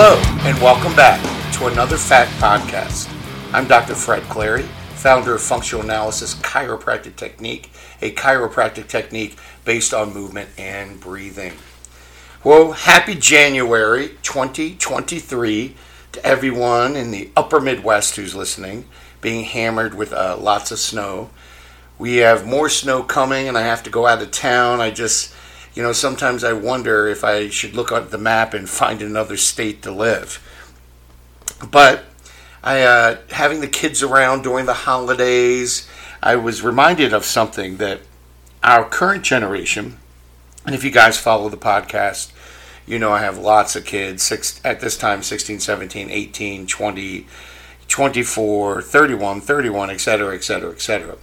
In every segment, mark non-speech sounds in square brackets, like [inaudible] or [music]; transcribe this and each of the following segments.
Hello, and welcome back to another Fact Podcast. I'm Dr. Fred Clary, founder of Functional Analysis Chiropractic Technique, a chiropractic technique based on movement and breathing. Well, happy January 2023 to everyone in the upper Midwest who's listening, being hammered with uh, lots of snow. We have more snow coming, and I have to go out of town. I just you know, sometimes I wonder if I should look at the map and find another state to live. But I, uh, having the kids around during the holidays, I was reminded of something that our current generation, and if you guys follow the podcast, you know I have lots of kids, six, at this time 16, 17, 18, 20, 24, 31, 31, etc., etc., etc.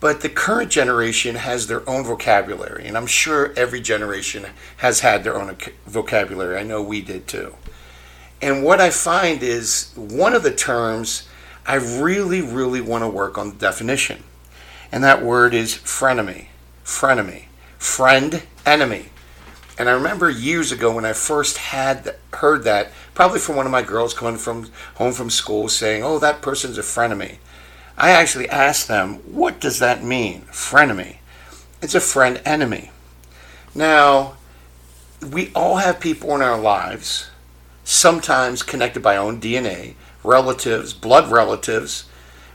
But the current generation has their own vocabulary, and I'm sure every generation has had their own vocabulary. I know we did too. And what I find is one of the terms I really, really want to work on the definition. And that word is frenemy. Frenemy. Friend, enemy. And I remember years ago when I first had heard that, probably from one of my girls coming from home from school saying, "Oh, that person's a frenemy." I actually asked them, what does that mean, frenemy? It's a friend enemy. Now, we all have people in our lives, sometimes connected by our own DNA, relatives, blood relatives.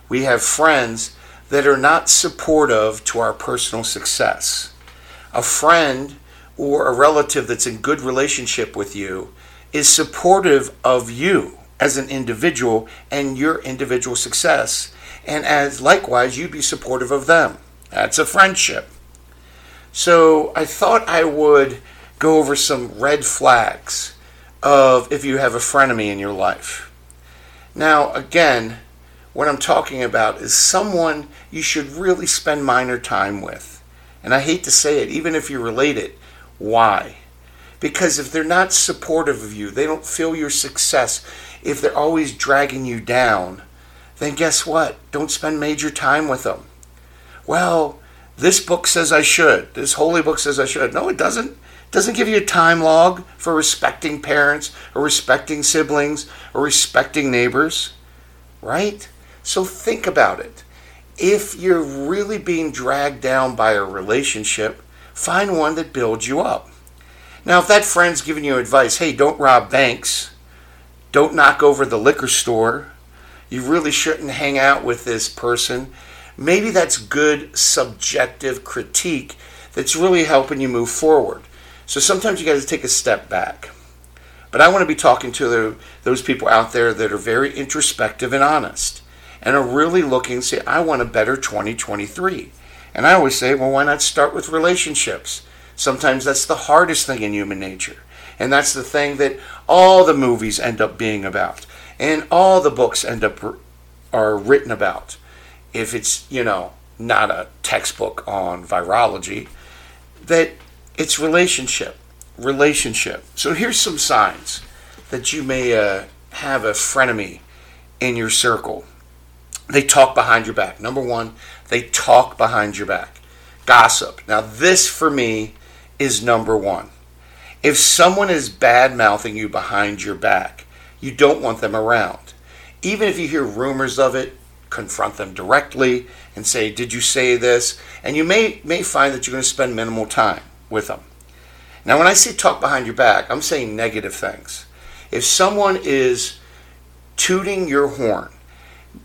We have friends that are not supportive to our personal success. A friend or a relative that's in good relationship with you is supportive of you as an individual and your individual success and as likewise you'd be supportive of them. That's a friendship. So I thought I would go over some red flags of if you have a frenemy in your life. Now, again, what I'm talking about is someone you should really spend minor time with. And I hate to say it, even if you're related, why? Because if they're not supportive of you, they don't feel your success, if they're always dragging you down, then guess what? Don't spend major time with them. Well, this book says I should. This holy book says I should. No, it doesn't. It doesn't give you a time log for respecting parents or respecting siblings or respecting neighbors, right? So think about it. If you're really being dragged down by a relationship, find one that builds you up. Now, if that friend's giving you advice, hey, don't rob banks, don't knock over the liquor store, you really shouldn't hang out with this person. Maybe that's good subjective critique that's really helping you move forward. So sometimes you got to take a step back. But I want to be talking to the, those people out there that are very introspective and honest and are really looking say, I want a better 2023. And I always say, well, why not start with relationships? Sometimes that's the hardest thing in human nature. And that's the thing that all the movies end up being about and all the books end up are written about. If it's you know not a textbook on virology, that it's relationship, relationship. So here's some signs that you may uh, have a frenemy in your circle. They talk behind your back. Number one, they talk behind your back. Gossip. Now this for me is number one. If someone is bad mouthing you behind your back, you don't want them around. Even if you hear rumors of it, confront them directly and say, Did you say this? And you may, may find that you're going to spend minimal time with them. Now, when I say talk behind your back, I'm saying negative things. If someone is tooting your horn,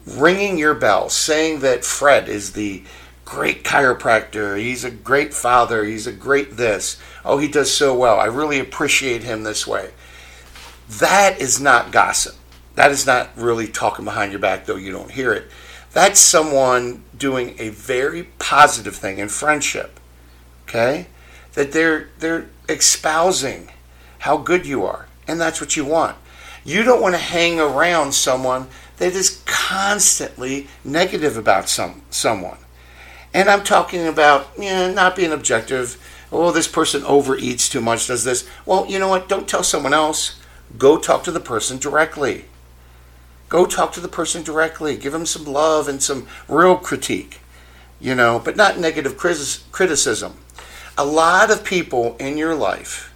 ringing your bell, saying that Fred is the great chiropractor, he's a great father, he's a great this, oh, he does so well, I really appreciate him this way. That is not gossip. That is not really talking behind your back, though you don't hear it. That's someone doing a very positive thing in friendship. Okay? That they're they're espousing how good you are. And that's what you want. You don't want to hang around someone that is constantly negative about some someone. And I'm talking about you know, not being objective. Oh, this person overeats too much, does this. Well, you know what? Don't tell someone else Go talk to the person directly. Go talk to the person directly. Give them some love and some real critique, you know, but not negative criticism. A lot of people in your life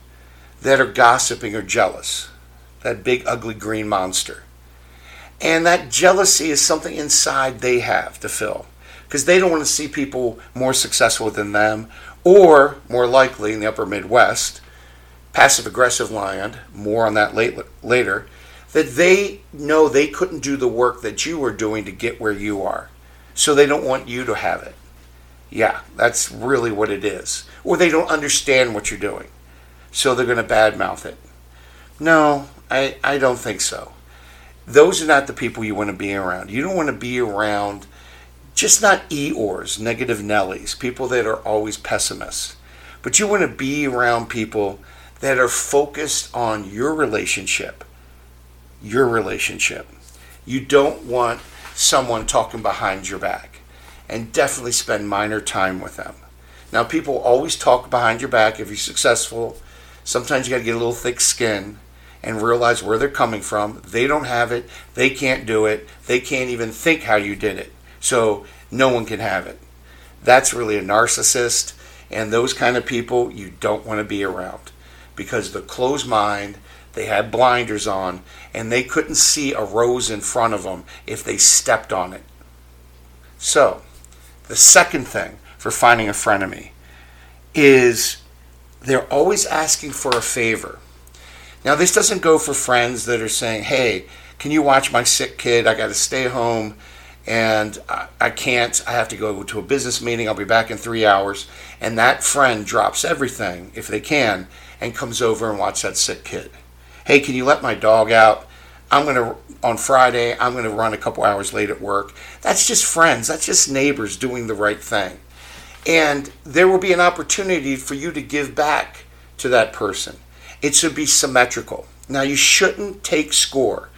that are gossiping are jealous. that big ugly green monster. And that jealousy is something inside they have to fill because they don't want to see people more successful than them, or more likely in the upper Midwest, passive aggressive land, more on that late, later, that they know they couldn't do the work that you were doing to get where you are. So they don't want you to have it. Yeah, that's really what it is. Or they don't understand what you're doing. So they're going to badmouth it. No, I, I don't think so. Those are not the people you want to be around. You don't want to be around just not Eeyores, negative Nellies, people that are always pessimists. But you want to be around people that are focused on your relationship. Your relationship. You don't want someone talking behind your back. And definitely spend minor time with them. Now, people always talk behind your back if you're successful. Sometimes you got to get a little thick skin and realize where they're coming from. They don't have it. They can't do it. They can't even think how you did it. So no one can have it. That's really a narcissist, and those kind of people you don't want to be around because the closed mind, they had blinders on, and they couldn't see a rose in front of them if they stepped on it. So, the second thing for finding a frenemy is they're always asking for a favor. Now, this doesn't go for friends that are saying, hey, can you watch my sick kid? I got to stay home and I, I can't. I have to go to a business meeting. I'll be back in three hours. And that friend drops everything, if they can, and comes over and watch that sick kid. Hey, can you let my dog out? I'm to, on Friday, I'm to run a couple hours late at work. That's just friends. That's just neighbors doing the right thing. And there will be an opportunity for you to give back to that person. It should be symmetrical. Now, you shouldn't take score.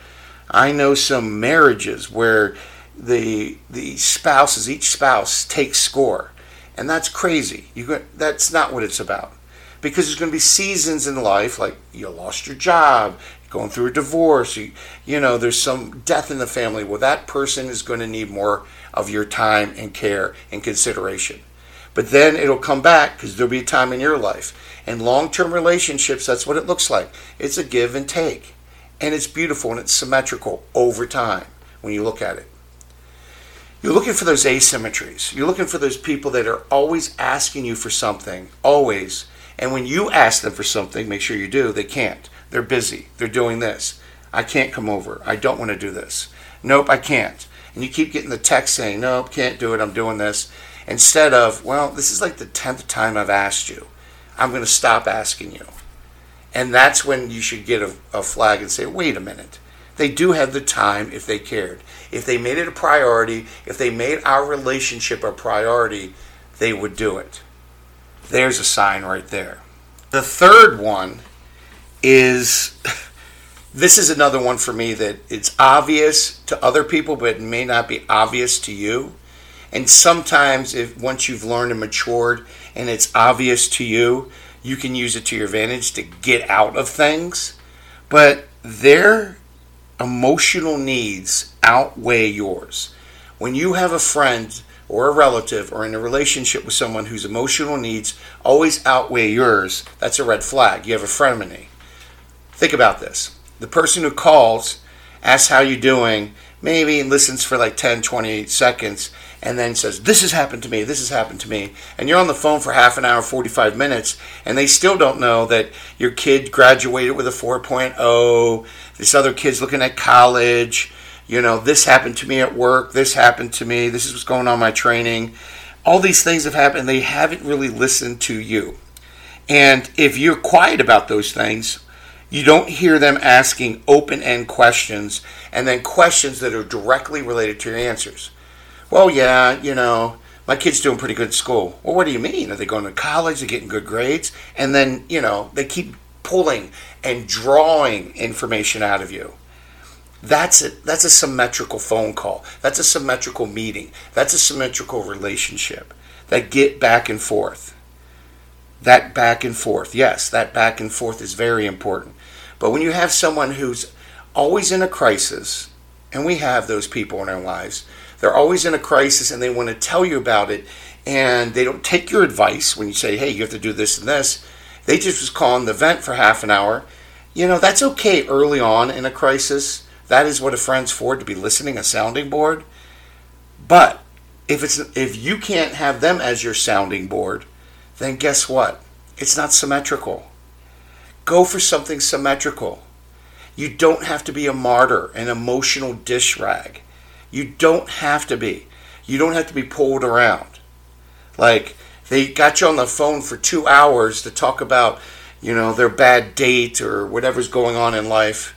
I know some marriages where the the spouses, each spouse takes score, and that's crazy. You go, that's not what it's about, because there's going to be seasons in life like you lost your job, going through a divorce, you, you know, there's some death in the family. Well, that person is going to need more of your time and care and consideration. But then it'll come back because there'll be a time in your life. And long term relationships, that's what it looks like. It's a give and take. And it's beautiful and it's symmetrical over time when you look at it. You're looking for those asymmetries. You're looking for those people that are always asking you for something, always. And when you ask them for something, make sure you do, they can't. They're busy. They're doing this. I can't come over. I don't want to do this. Nope, I can't. And you keep getting the text saying, nope, can't do it. I'm doing this. Instead of, well, this is like the 10th time I've asked you. I'm going to stop asking you. And that's when you should get a, a flag and say, wait a minute. They do have the time if they cared. If they made it a priority, if they made our relationship a priority, they would do it. There's a sign right there. The third one is [laughs] this is another one for me that it's obvious to other people, but it may not be obvious to you. And sometimes, if once you've learned and matured, and it's obvious to you, you can use it to your advantage to get out of things. But there emotional needs outweigh yours. When you have a friend or a relative or in a relationship with someone whose emotional needs always outweigh yours, that's a red flag. You have a frenemy. Think about this. The person who calls, asks how you're doing, maybe listens for like 10, 20 seconds, and then says, This has happened to me, this has happened to me. And you're on the phone for half an hour, 45 minutes, and they still don't know that your kid graduated with a 4.0, this other kid's looking at college, you know, this happened to me at work, this happened to me, this is what's going on my training. All these things have happened, they haven't really listened to you. And if you're quiet about those things, you don't hear them asking open end questions and then questions that are directly related to your answers. Well, yeah, you know, my kid's doing pretty good at school. Well, what do you mean? Are they going to college? They're getting good grades? And then, you know, they keep pulling and drawing information out of you. That's a, that's a symmetrical phone call. That's a symmetrical meeting. That's a symmetrical relationship. That get back and forth. That back and forth. Yes, that back and forth is very important. But when you have someone who's always in a crisis, and we have those people in our lives, they're always in a crisis and they want to tell you about it, and they don't take your advice when you say, hey, you have to do this and this. They just was calling the vent for half an hour. you know, that's okay early on in a crisis. That is what a friend's for to be listening, a sounding board. But if it's if you can't have them as your sounding board, then guess what? It's not symmetrical. Go for something symmetrical. You don't have to be a martyr, an emotional dish rag. You don't have to be. You don't have to be pulled around. Like they got you on the phone for two hours to talk about, you know, their bad date or whatever's going on in life.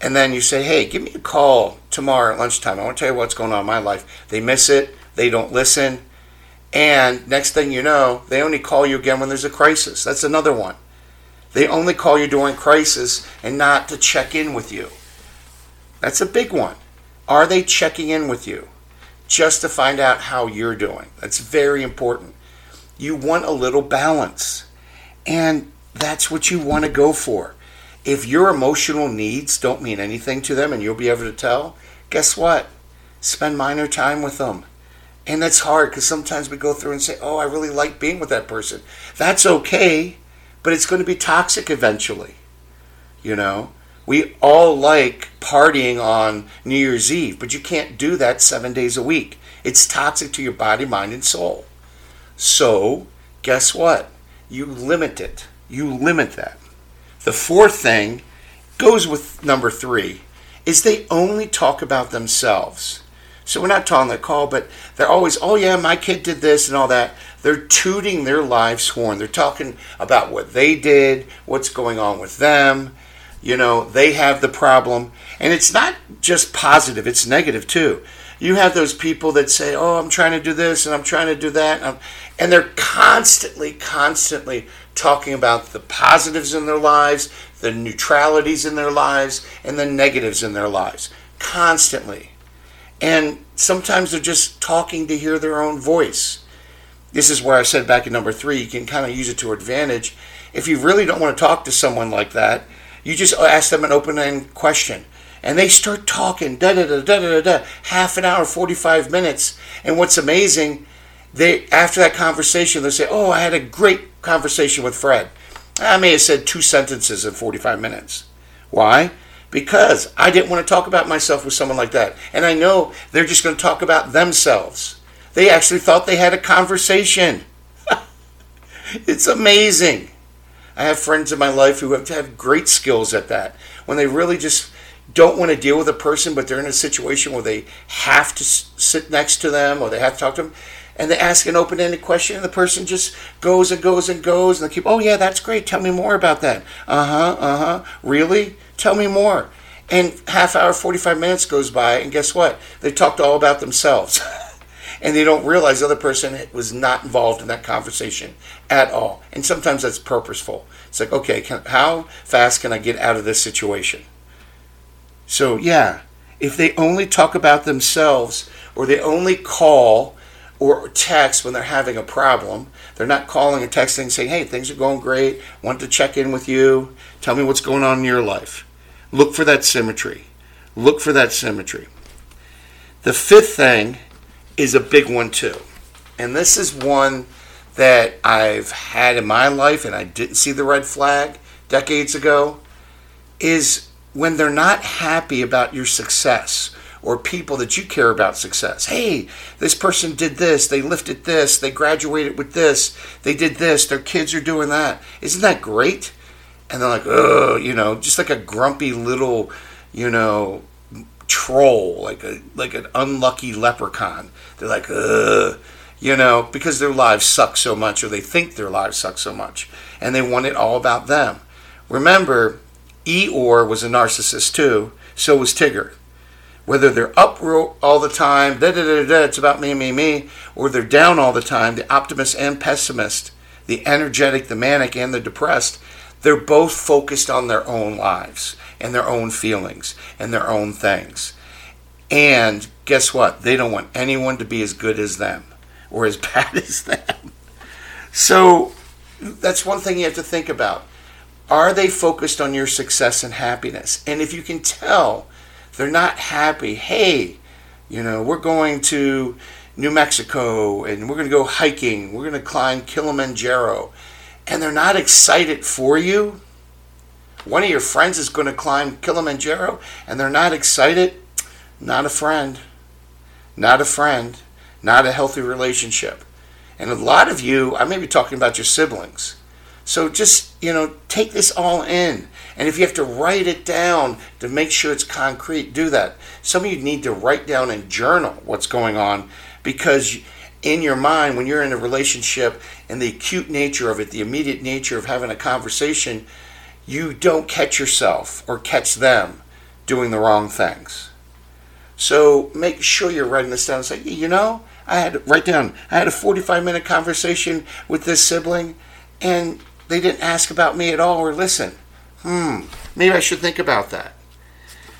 And then you say, hey, give me a call tomorrow at lunchtime. I want to tell you what's going on in my life. They miss it. They don't listen. And next thing you know, they only call you again when there's a crisis. That's another one. They only call you during crisis and not to check in with you. That's a big one. Are they checking in with you just to find out how you're doing? That's very important. You want a little balance. And that's what you want to go for. If your emotional needs don't mean anything to them and you'll be able to tell, guess what? Spend minor time with them. And that's hard because sometimes we go through and say, oh, I really like being with that person. That's okay, but it's going to be toxic eventually. You know? We all like partying on New Year's Eve, but you can't do that seven days a week. It's toxic to your body, mind, and soul. So, guess what? You limit it. You limit that. The fourth thing goes with number three is they only talk about themselves. So we're not talking the call, but they're always, oh yeah, my kid did this and all that. They're tooting their lives horn. They're talking about what they did, what's going on with them, you know, they have the problem. And it's not just positive, it's negative too. You have those people that say, oh, I'm trying to do this and I'm trying to do that. Um, and they're constantly, constantly talking about the positives in their lives, the neutralities in their lives, and the negatives in their lives. Constantly. And sometimes they're just talking to hear their own voice. This is where I said back in number three, you can kind of use it to advantage. If you really don't want to talk to someone like that, you just ask them an open ended question. And they start talking, da da da da da da, half an hour, 45 minutes. And what's amazing, they after that conversation, they say, Oh, I had a great conversation with Fred. I may have said two sentences in 45 minutes. Why? Because I didn't want to talk about myself with someone like that. And I know they're just going to talk about themselves. They actually thought they had a conversation. [laughs] it's amazing. I have friends in my life who have, have great skills at that. When they really just don't want to deal with a person, but they're in a situation where they have to sit next to them or they have to talk to them, and they ask an open ended question, and the person just goes and goes and goes, and they keep, oh, yeah, that's great. Tell me more about that. Uh huh, uh huh. Really? Tell me more. And half hour, 45 minutes goes by, and guess what? They talked all about themselves. [laughs] and they don't realize the other person was not involved in that conversation at all. And sometimes that's purposeful. It's like, okay, can, how fast can I get out of this situation? So, yeah, if they only talk about themselves or they only call or text when they're having a problem, they're not calling and texting saying, hey, things are going great, want to check in with you, tell me what's going on in your life. Look for that symmetry. Look for that symmetry. The fifth thing is a big one too. And this is one that I've had in my life and I didn't see the red flag decades ago is when they're not happy about your success or people that you care about success. Hey, this person did this, they lifted this, they graduated with this, they did this, their kids are doing that. Isn't that great? And they're like, oh, you know, just like a grumpy little, you know, troll, like a like an unlucky leprechaun. They're like, ugh, you know, because their lives suck so much, or they think their lives suck so much, and they want it all about them. Remember, Eeyore was a narcissist too. So was Tigger. Whether they're up all the time, da da da da, it's about me, me, me, or they're down all the time, the optimist and pessimist, the energetic, the manic, and the depressed, they're both focused on their own lives and their own feelings and their own things. And guess what? They don't want anyone to be as good as them or as [laughs] bad as them. So that's one thing you have to think about. Are they focused on your success and happiness? And if you can tell they're not happy, hey, you know, we're going to New Mexico and we're going to go hiking, we're going to climb Kilimanjaro, and they're not excited for you, one of your friends is going to climb Kilimanjaro and they're not excited, not a friend. Not a friend. Not a healthy relationship. And a lot of you, I may be talking about your siblings. So just, you know, take this all in. And if you have to write it down to make sure it's concrete, do that. Some of you need to write down and journal what's going on because in your mind, when you're in a relationship and the acute nature of it, the immediate nature of having a conversation, you don't catch yourself or catch them doing the wrong things. So make sure you're writing this down say, you know, I had write down. I had a 45 minute conversation with this sibling, and they didn't ask about me at all or listen. Hmm, maybe I should think about that.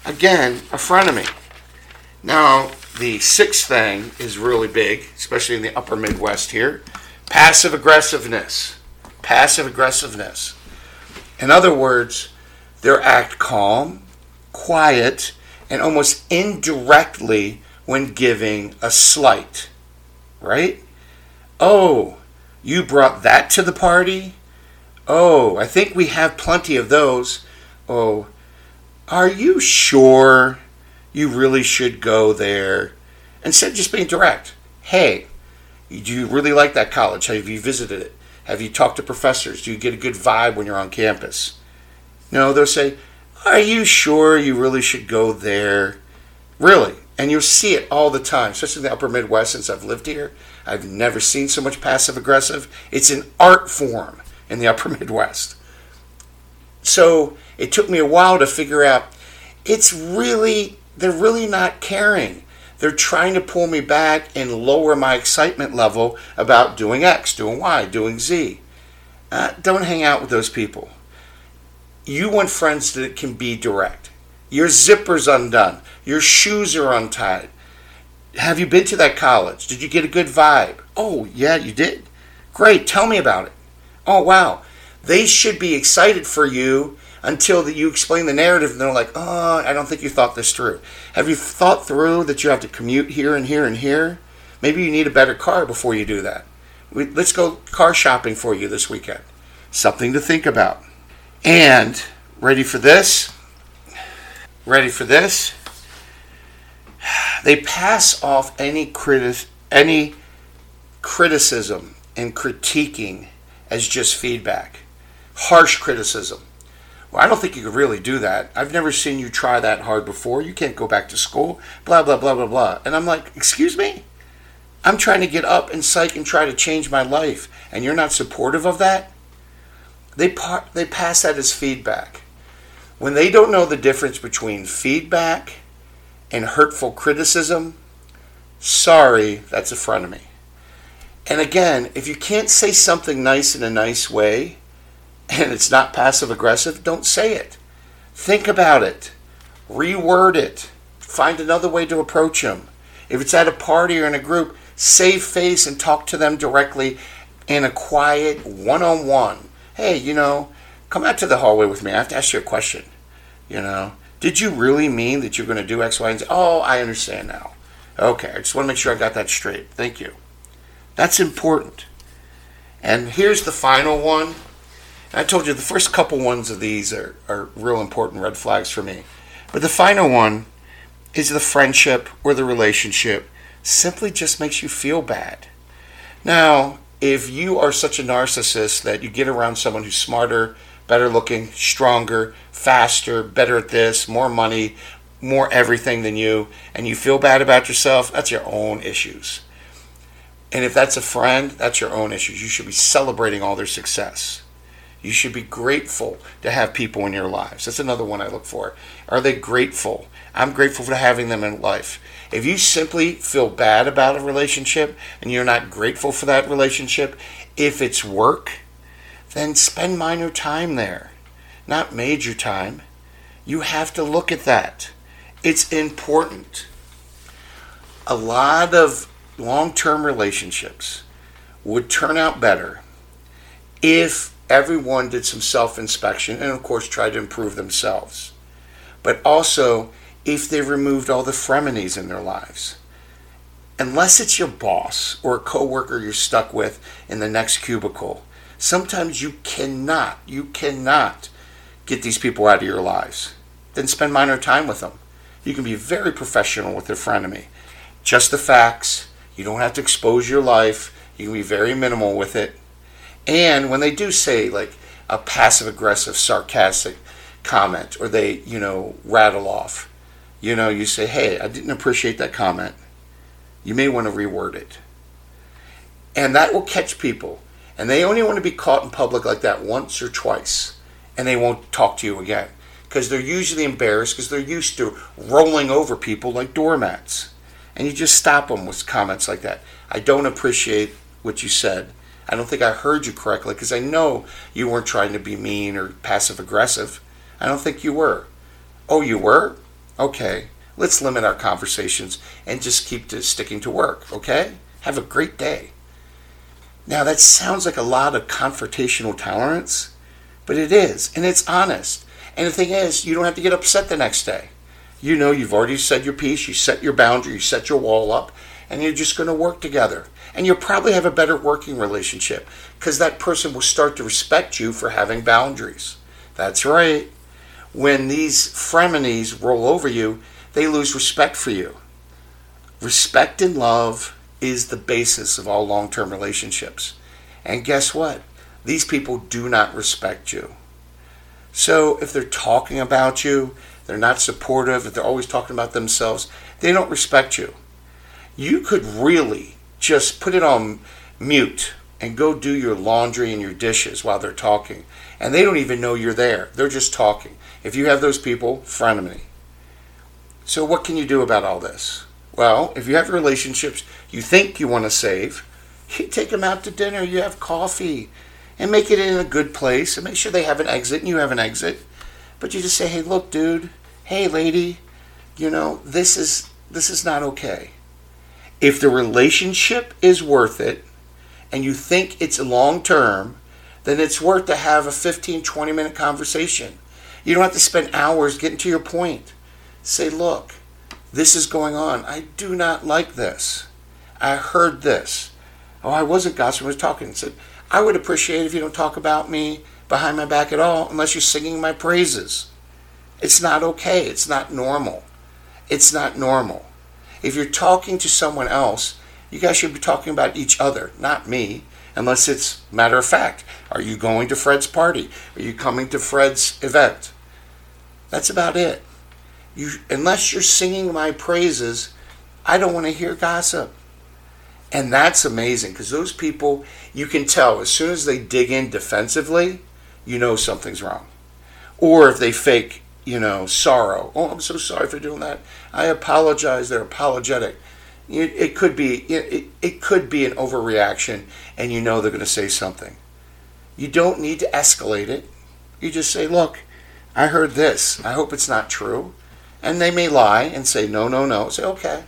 Again, a frenemy. Now, the sixth thing is really big, especially in the upper Midwest here passive aggressiveness. Passive aggressiveness. In other words, they act calm, quiet, and almost indirectly when giving a slight right? Oh, you brought that to the party? Oh, I think we have plenty of those. Oh, are you sure you really should go there? Instead of just being direct, hey, do you really like that college? Have you visited it? Have you talked to professors? Do you get a good vibe when you're on campus? No, they'll say, Are you sure you really should go there? Really? And you'll see it all the time, especially in the upper Midwest since I've lived here. I've never seen so much passive aggressive. It's an art form in the [laughs] upper Midwest. So it took me a while to figure out it's really, they're really not caring. They're trying to pull me back and lower my excitement level about doing X, doing Y, doing Z. Uh, don't hang out with those people. You want friends that can be direct. Your zipper's undone. Your shoes are untied. Have you been to that college? Did you get a good vibe? Oh, yeah, you did. Great. Tell me about it. Oh, wow. They should be excited for you until that you explain the narrative and they're like, oh, I don't think you thought this through. Have you thought through that you have to commute here and here and here? Maybe you need a better car before you do that. Let's go car shopping for you this weekend. Something to think about. And, ready for this? Ready for this? they pass off any criti- any criticism and critiquing as just feedback, harsh criticism. Well, I don't think you could really do that. I've never seen you try that hard before. You can't go back to school. Blah blah blah blah blah. And I'm like, excuse me. I'm trying to get up and psych and try to change my life, and you're not supportive of that. They they pass that as feedback. When they don't know the difference between feedback and hurtful criticism, sorry, that's a frenemy. And again, if you can't say something nice in a nice way and it's not passive aggressive, don't say it. Think about it, reword it, find another way to approach them. If it's at a party or in a group, save face and talk to them directly in a quiet one on one. Hey, you know, come out to the hallway with me. I have to ask you a question. You know, did you really mean that you're going to do X, Y, and Z? Oh, I understand now. Okay, I just want to make sure I got that straight. Thank you. That's important. And here's the final one. I told you the first couple ones of these are, are real important red flags for me. But the final one is the friendship or the relationship simply just makes you feel bad. Now, if you are such a narcissist that you get around someone who's smarter, better looking, stronger, faster, better at this, more money, more everything than you, and you feel bad about yourself, that's your own issues. And if that's a friend, that's your own issues. You should be celebrating all their success. You should be grateful to have people in your lives. That's another one I look for. Are they grateful? I'm grateful for having them in life. If you simply feel bad about a relationship and you're not grateful for that relationship, if it's work, then spend minor time there, not major time. You have to look at that. It's important. A lot of long term relationships would turn out better if everyone did some self inspection and, of course, tried to improve themselves. But also if they removed all the frenemies in their lives. Unless it's your boss or a coworker you're stuck with in the next cubicle, sometimes you cannot, you cannot get these people out of your lives. Then spend minor time with them. You can be very professional with their frenemy. Just the facts. You don't have to expose your life. You can be very minimal with it. And when they do say like a passive aggressive, sarcastic comment, or they, you know, rattle off, you know, you say, hey, I didn't appreciate that comment. You may want to reword it. And that will catch people. And they only want to be caught in public like that once or twice. And they won't talk to you again. Because they're usually embarrassed because they're used to rolling over people like doormats. And you just stop them with comments like that. I don't appreciate what you said. I don't think I heard you correctly because I know you weren't trying to be mean or passive aggressive. I don't think you were. Oh, you were? Okay. Let's limit our conversations and just keep to sticking to work, okay? Have a great day. Now, that sounds like a lot of confrontational tolerance, but it is, and it's honest. And the thing is, you don't have to get upset the next day. You know, you've already said your piece, you set your boundary, you set your wall up, and you're just going to work together. And you'll probably have a better working relationship because that person will start to respect you for having boundaries. That's right. When these frenemies roll over you, they lose respect for you. Respect and love is the basis of all long term relationships. And guess what? These people do not respect you. So if they're talking about you, they're not supportive, if they're always talking about themselves, they don't respect you you could really just put it on mute and go do your laundry and your dishes while they're talking. And they don't even know you're there. They're just talking. If you have those people, frenemy. So, what can you do about all this? Well, if you have relationships you think you want to save, [laughs] you take them out to dinner, you have coffee, and make it in a good place, and make sure they have an exit and you have an exit. But you just say, hey, look, dude, hey, lady, you know, this is this is not okay. If the relationship is worth it and you think it's long term, then it's worth to have a 15, 20 minute conversation. You don't have to spend hours getting to your point. Say, look, this is going on. I do not like this. I heard this. Oh, I wasn't gossiping, I was talking. I said, I would appreciate if you don't talk about me behind my back at all unless you're singing my praises. It's not okay. It's not normal. It's not normal. If you're talking to someone else, you guys should be talking about each other, not me, unless it's matter of fact. Are you going to Fred's party? Are you coming to Fred's event? That's about it. You, unless you're singing my praises, I don't want to hear gossip. And that's amazing because those people, you can tell as soon as they dig in defensively, you know something's wrong. Or if they fake you know, sorrow. Oh, I'm so sorry for doing that. I apologize. They're apologetic. It, it could be it, it could be an overreaction, and you know they're going to say something. You don't need to escalate it. You just say, "Look, I heard this. I hope it's not true," and they may lie and say, "No, no, no." Say, "Okay,"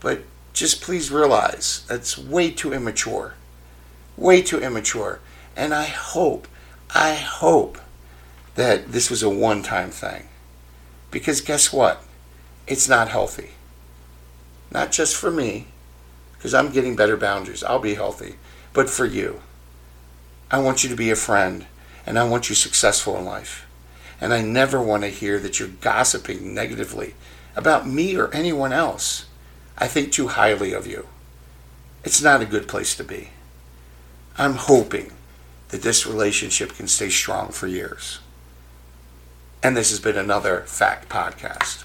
but just please realize that's way too immature, way too immature. And I hope, I hope that this was a one time thing. Because guess what? It's not healthy. Not just for me, because I'm getting better boundaries. I'll be healthy. But for you. I want you to be a friend, and I want you successful in life. And I never want to hear that you're gossiping negatively about me or anyone else. I think too highly of you. It's not a good place to be. I'm hoping that this relationship can stay strong for years. And this has been another Fact Podcast.